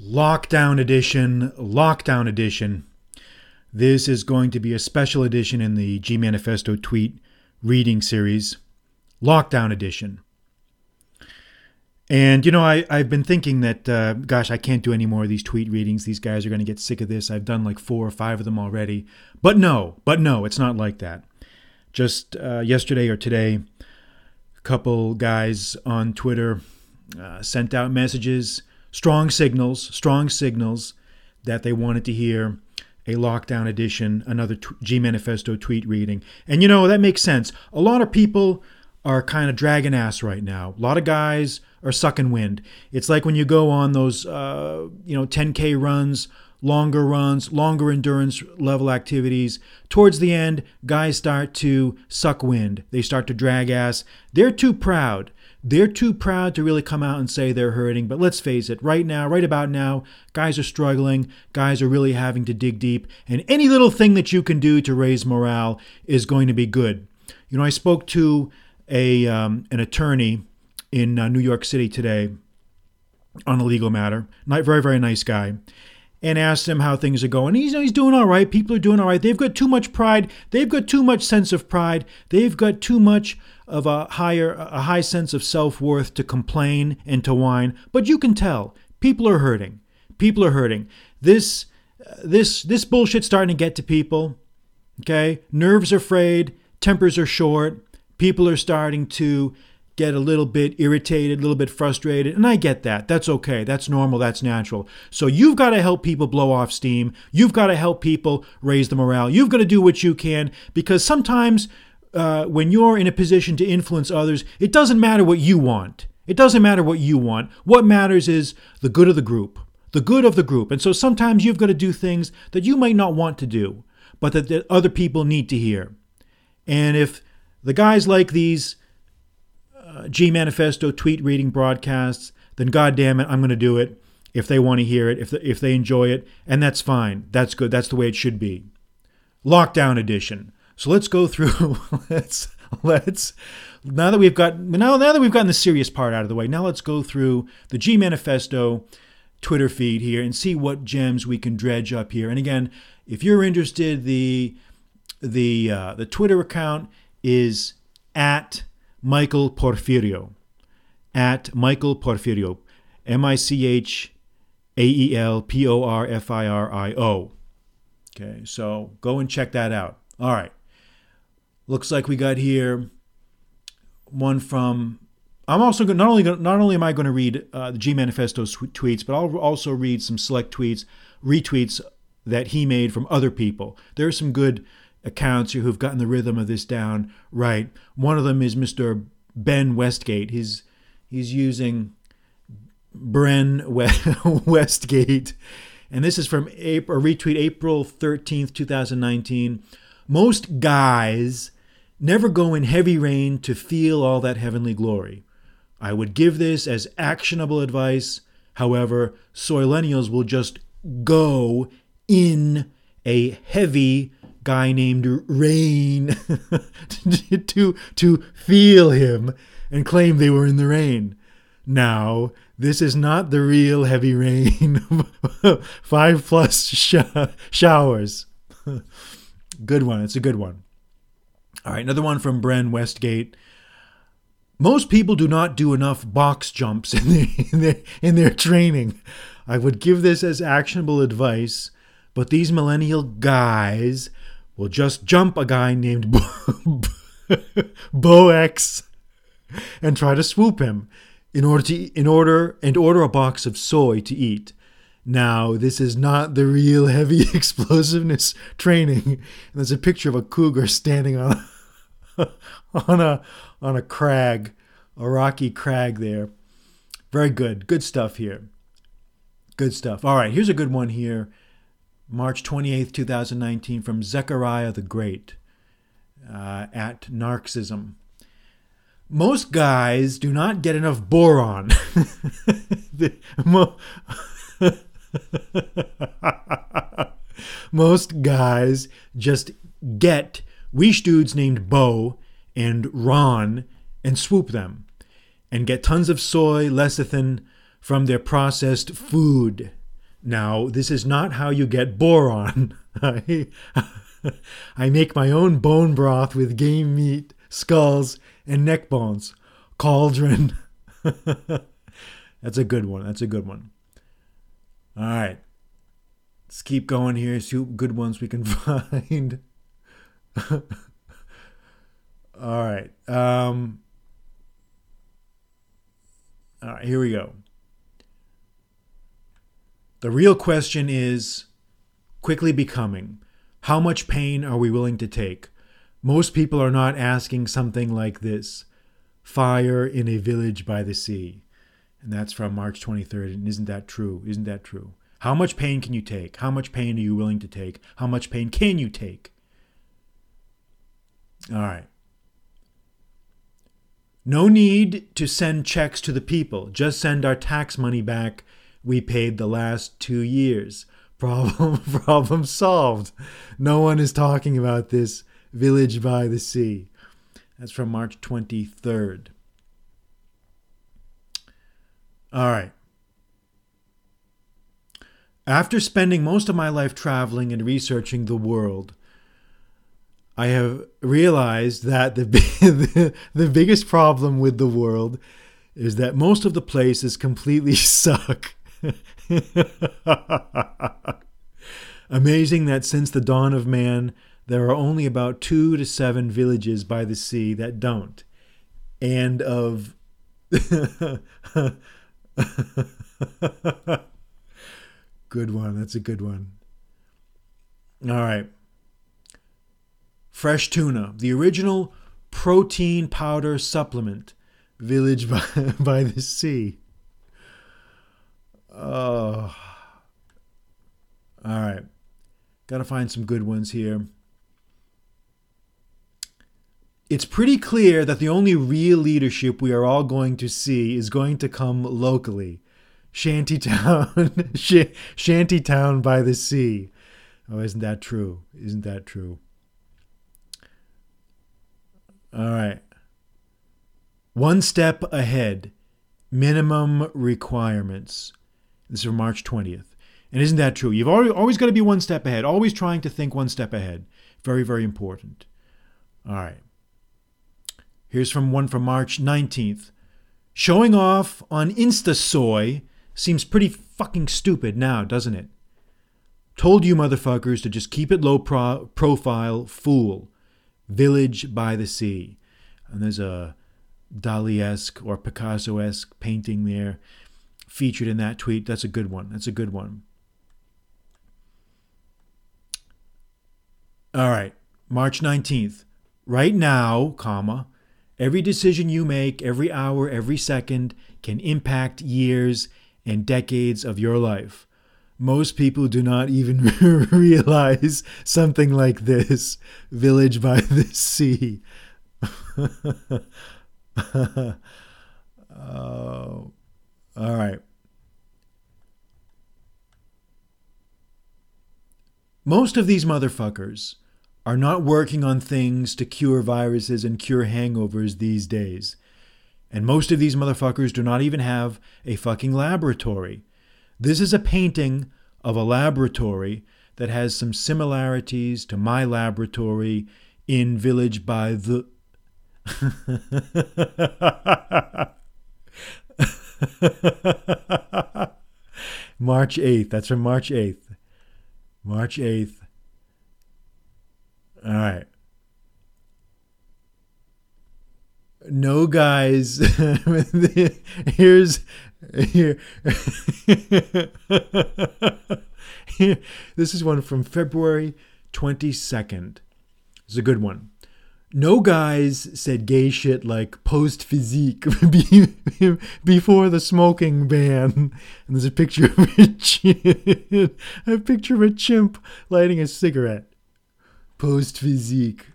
Lockdown edition, lockdown edition. This is going to be a special edition in the G Manifesto tweet reading series, lockdown edition. And you know, I, I've been thinking that, uh, gosh, I can't do any more of these tweet readings. These guys are going to get sick of this. I've done like four or five of them already. But no, but no, it's not like that. Just uh, yesterday or today, a couple guys on Twitter uh, sent out messages strong signals, strong signals that they wanted to hear a lockdown edition, another G Manifesto tweet reading. And you know, that makes sense. A lot of people are kind of dragging ass right now. A lot of guys are sucking wind. It's like when you go on those, uh, you know, 10K runs, longer runs, longer endurance level activities. Towards the end, guys start to suck wind. They start to drag ass. They're too proud. They're too proud to really come out and say they're hurting, but let's face it, right now, right about now, guys are struggling, guys are really having to dig deep, and any little thing that you can do to raise morale is going to be good. You know, I spoke to a um, an attorney in uh, New York City today on a legal matter. Not very very nice guy. And asked him how things are going. He's, he's doing all right. People are doing all right. They've got too much pride. They've got too much sense of pride. They've got too much of a higher a high sense of self-worth to complain and to whine, but you can tell people are hurting. People are hurting. This this this bullshit's starting to get to people. Okay? Nerves are frayed, tempers are short, people are starting to get a little bit irritated, a little bit frustrated, and I get that. That's okay. That's normal. That's natural. So you've got to help people blow off steam. You've got to help people raise the morale. You've got to do what you can because sometimes uh, when you're in a position to influence others, it doesn't matter what you want. It doesn't matter what you want. What matters is the good of the group, the good of the group. And so sometimes you've got to do things that you might not want to do, but that, that other people need to hear. And if the guys like these uh, G Manifesto tweet reading broadcasts, then goddamn it, I'm going to do it if they want to hear it, if, the, if they enjoy it, and that's fine. That's good. That's the way it should be. Lockdown edition. So let's go through. let's let's now that we've got now now that we've gotten the serious part out of the way. Now let's go through the G Manifesto Twitter feed here and see what gems we can dredge up here. And again, if you're interested, the the uh, the Twitter account is at Michael Porfirio. At Michael Porfirio. M I C H A E L P O R F I R I O. Okay, so go and check that out. All right. Looks like we got here one from. I'm also going not only not only am I going to read uh, the G Manifesto tweets, but I'll also read some select tweets, retweets that he made from other people. There are some good accounts who've gotten the rhythm of this down right. One of them is Mr. Ben Westgate. He's he's using Bren Westgate, and this is from April, a retweet April 13th, 2019. Most guys Never go in heavy rain to feel all that heavenly glory. I would give this as actionable advice. However, soillennials will just go in a heavy guy named Rain to, to feel him and claim they were in the rain. Now, this is not the real heavy rain. Five plus sh- showers. good one. It's a good one. All right, another one from Bren Westgate. Most people do not do enough box jumps in their, in their, in their training. I would give this as actionable advice, but these millennial guys will just jump a guy named Bo, Bo X and try to swoop him in order to in order and order a box of soy to eat. Now, this is not the real heavy explosiveness training. There's a picture of a cougar standing on a, on a on a crag, a rocky crag there. Very good. Good stuff here. Good stuff. All right, here's a good one here. March 28th, 2019, from Zechariah the Great uh, at Narcissism. Most guys do not get enough boron. mo- Most guys just get weesh dudes named Bo and Ron and swoop them and get tons of soy lecithin from their processed food. Now, this is not how you get boron. I, I make my own bone broth with game meat, skulls, and neck bones. Cauldron. That's a good one. That's a good one. All right. Let's keep going here, see what good ones we can find. All right. Um, all right, here we go. The real question is quickly becoming how much pain are we willing to take? Most people are not asking something like this fire in a village by the sea. And that's from March 23rd. And isn't that true? Isn't that true? How much pain can you take? How much pain are you willing to take? How much pain can you take? All right. No need to send checks to the people. Just send our tax money back we paid the last two years. Problem problem solved. No one is talking about this village by the sea. That's from March 23rd. All right. After spending most of my life traveling and researching the world, I have realized that the, the, the biggest problem with the world is that most of the places completely suck. Amazing that since the dawn of man, there are only about two to seven villages by the sea that don't. And of. good one. That's a good one. All right. Fresh tuna, the original protein powder supplement, village by, by the sea. Oh. All right. Got to find some good ones here. It's pretty clear that the only real leadership we are all going to see is going to come locally. Shantytown, Sh- Shantytown by the sea. Oh, isn't that true? Isn't that true? All right. One step ahead. Minimum requirements. This is from March 20th. And isn't that true? You've always, always got to be one step ahead, always trying to think one step ahead. Very, very important. All right. Here's from one from March 19th. Showing off on InstaSoy seems pretty fucking stupid now, doesn't it? Told you motherfuckers to just keep it low pro- profile, fool. Village by the Sea. And there's a Dali esque or Picasso esque painting there featured in that tweet. That's a good one. That's a good one. All right, March 19th. Right now, comma, every decision you make, every hour, every second can impact years and decades of your life. Most people do not even realize something like this village by the sea. oh, all right. Most of these motherfuckers are not working on things to cure viruses and cure hangovers these days. And most of these motherfuckers do not even have a fucking laboratory. This is a painting of a laboratory that has some similarities to my laboratory in Village by the. March 8th. That's from March 8th. March 8th. All right. No guys. Here's here. This is one from February 22nd. It's a good one no guys said gay shit like post physique before the smoking ban. And there's a picture of a, chimp, a picture of a chimp lighting a cigarette. Post physique.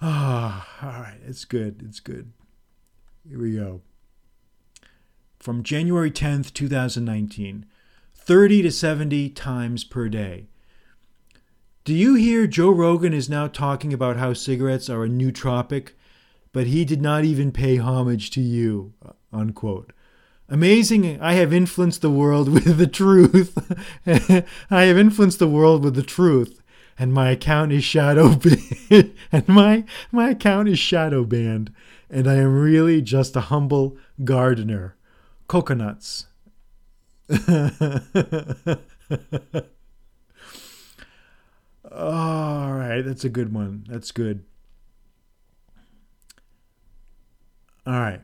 Ah, all right, it's good. It's good. Here we go. From January 10th, 2019, 30 to 70 times per day. Do you hear Joe Rogan is now talking about how cigarettes are a nootropic, but he did not even pay homage to you, uh, unquote. Amazing, I have influenced the world with the truth. I have influenced the world with the truth. And my account is shadow banned. and my my account is shadow banned. And I am really just a humble gardener. Coconuts. All right, that's a good one. That's good. All right.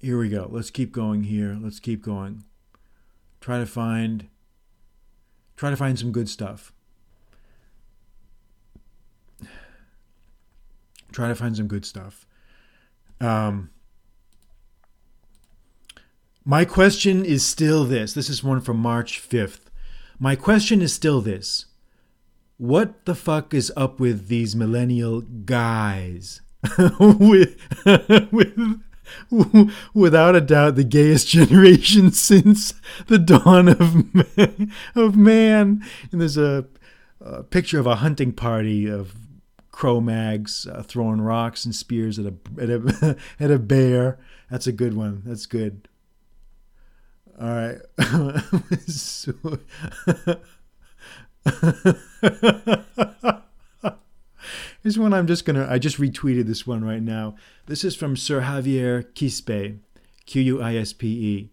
Here we go. Let's keep going here. Let's keep going. Try to find try to find some good stuff. Try to find some good stuff. Um my question is still this. This is one from March 5th. My question is still this. What the fuck is up with these millennial guys? with, with, without a doubt, the gayest generation since the dawn of man. Of man. And there's a, a picture of a hunting party of Cro-Mags uh, throwing rocks and spears at a, at a at a bear. That's a good one. That's good. All right. so, Here's one I'm just gonna. I just retweeted this one right now. This is from Sir Javier Quispe, Q U I S P E,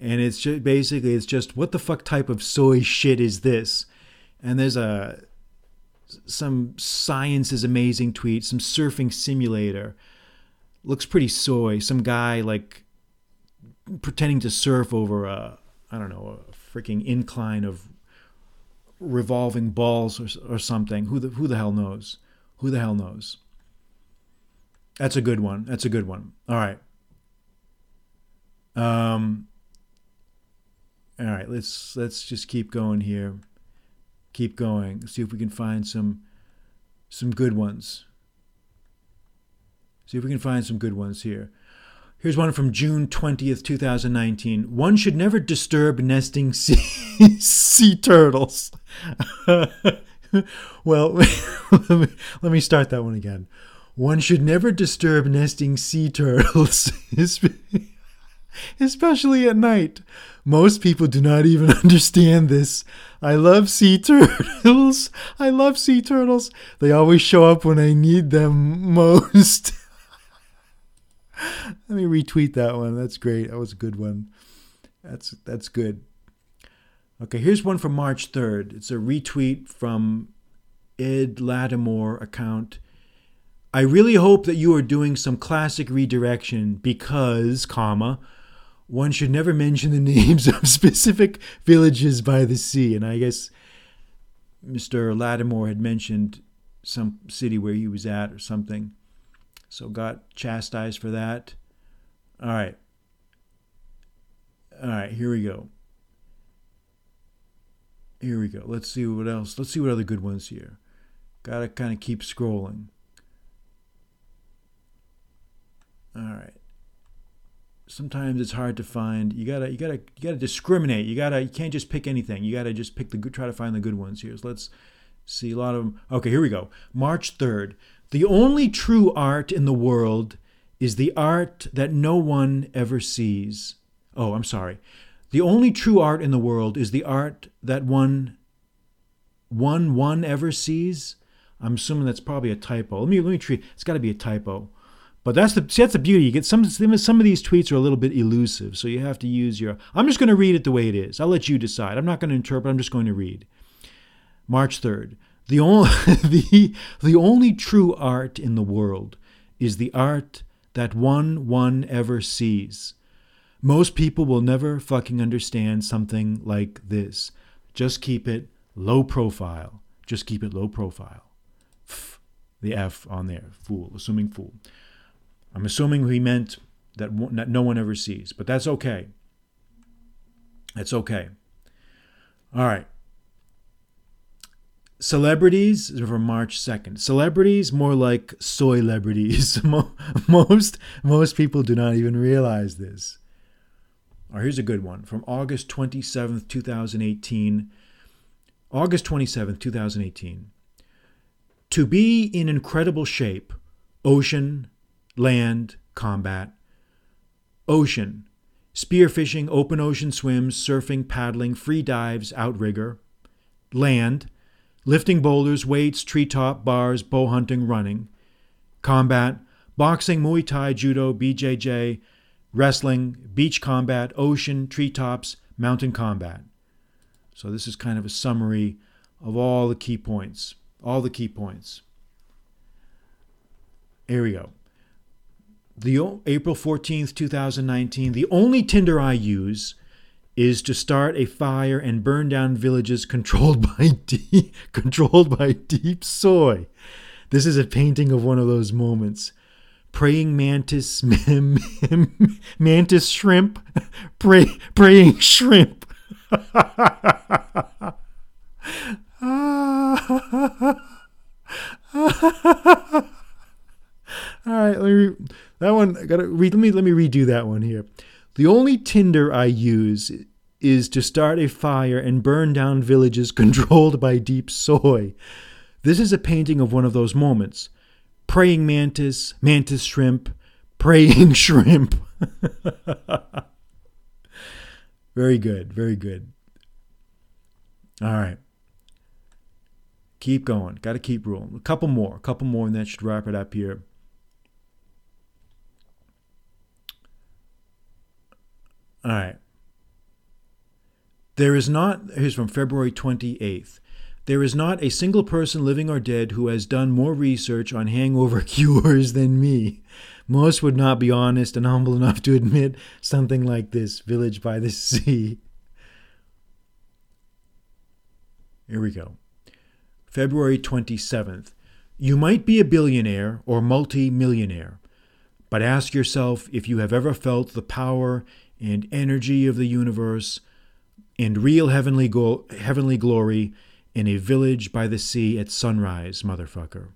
and it's just, basically it's just what the fuck type of soy shit is this? And there's a some science is amazing tweet, some surfing simulator. Looks pretty soy. Some guy like pretending to surf over a I don't know a freaking incline of revolving balls or, or something. Who the who the hell knows? Who the hell knows? That's a good one. That's a good one. All right. Um. All right. Let's let's just keep going here. Keep going. See if we can find some some good ones. See if we can find some good ones here. Here's one from June 20th, 2019. One should never disturb nesting sea, sea turtles. well, let, me, let me start that one again. One should never disturb nesting sea turtles, especially at night. Most people do not even understand this. I love sea turtles. I love sea turtles. They always show up when I need them most. Let me retweet that one. That's great. That was a good one. That's that's good. Okay, here's one from March 3rd. It's a retweet from Ed Lattimore account. I really hope that you are doing some classic redirection because, comma, one should never mention the names of specific villages by the sea. And I guess Mr. Lattimore had mentioned some city where he was at or something. So got chastised for that. All right. All right, here we go. Here we go. Let's see what else. Let's see what other good ones here. Got to kind of keep scrolling. All right. Sometimes it's hard to find. You gotta, you gotta, you gotta discriminate. You gotta, you can't just pick anything. You gotta just pick the good. Try to find the good ones here. So let's see a lot of them. Okay, here we go. March third. The only true art in the world is the art that no one ever sees. Oh, I'm sorry. The only true art in the world is the art that one one one ever sees. I'm assuming that's probably a typo. Let me let me treat. It's got to be a typo. But that's the see, that's the beauty. You get some some of these tweets are a little bit elusive, so you have to use your. I'm just going to read it the way it is. I'll let you decide. I'm not going to interpret. I'm just going to read. March 3rd. The only, the, the only true art in the world is the art that one one ever sees. Most people will never fucking understand something like this. Just keep it low profile. Just keep it low profile. F, the F on there. Fool. Assuming fool. I'm assuming he meant that, that no one ever sees, but that's okay. That's okay. All right. Celebrities from March 2nd. Celebrities more like soy celebrities. most most people do not even realize this. Or here's a good one from August 27th, 2018. August 27th, 2018. To be in incredible shape, ocean, land, combat. Ocean, spearfishing, open ocean swims, surfing, paddling, free dives, outrigger, land, lifting boulders, weights, treetop, bars, bow hunting, running, combat, boxing, Muay Thai, judo, BJJ, wrestling, beach combat, ocean, treetops, mountain combat. So this is kind of a summary of all the key points. All the key points. Here we go. The April 14th, 2019, the only Tinder I use is to start a fire and burn down villages controlled by deep, controlled by deep soy. This is a painting of one of those moments. Praying mantis, mantis shrimp, pray, praying shrimp. All right, let me that one. Gotta. Let me let me redo that one here. The only tinder I use is to start a fire and burn down villages controlled by deep soy. This is a painting of one of those moments. Praying mantis, mantis shrimp, praying shrimp. very good, very good. All right. Keep going. Got to keep rolling. A couple more, a couple more, and that should wrap it up here. All right. There is not, here's from February 28th. There is not a single person, living or dead, who has done more research on hangover cures than me. Most would not be honest and humble enough to admit something like this village by the sea. Here we go. February 27th. You might be a billionaire or multi millionaire, but ask yourself if you have ever felt the power and energy of the universe and real heavenly, go- heavenly glory in a village by the sea at sunrise, motherfucker.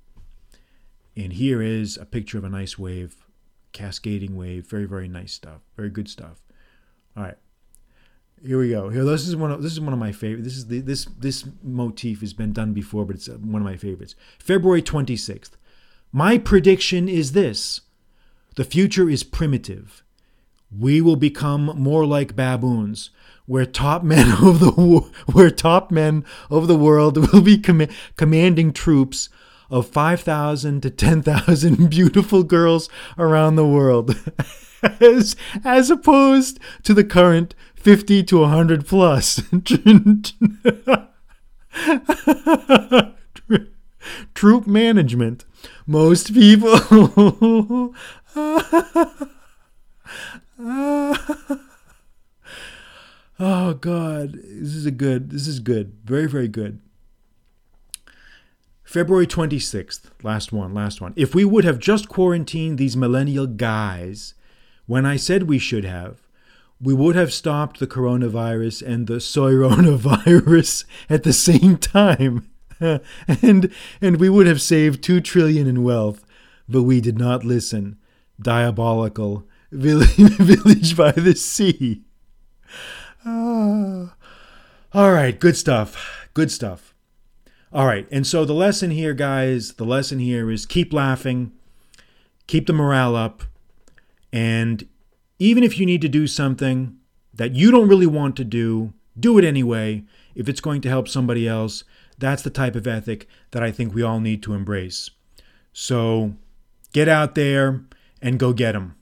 And here is a picture of a nice wave, cascading wave. Very, very nice stuff. Very good stuff. All right. Here we go. Here, this is one of this is one of my favorite. This is the this this motif has been done before, but it's uh, one of my favorites. February twenty sixth. My prediction is this: the future is primitive. We will become more like baboons, where top men of the where top men of the world will be com- commanding troops of 5,000 to 10,000 beautiful girls around the world, as, as opposed to the current 50 to 100 plus. Troop management. Most people. oh God, this is a good. This is good. Very very good. February 26th, last one, last one. If we would have just quarantined these millennial guys when I said we should have, we would have stopped the coronavirus and the soyronavirus at the same time. and and we would have saved 2 trillion in wealth, but we did not listen. Diabolical village by the sea. Ah. All right, good stuff. Good stuff. All right, and so the lesson here, guys, the lesson here is keep laughing, keep the morale up, and even if you need to do something that you don't really want to do, do it anyway if it's going to help somebody else. That's the type of ethic that I think we all need to embrace. So get out there and go get them.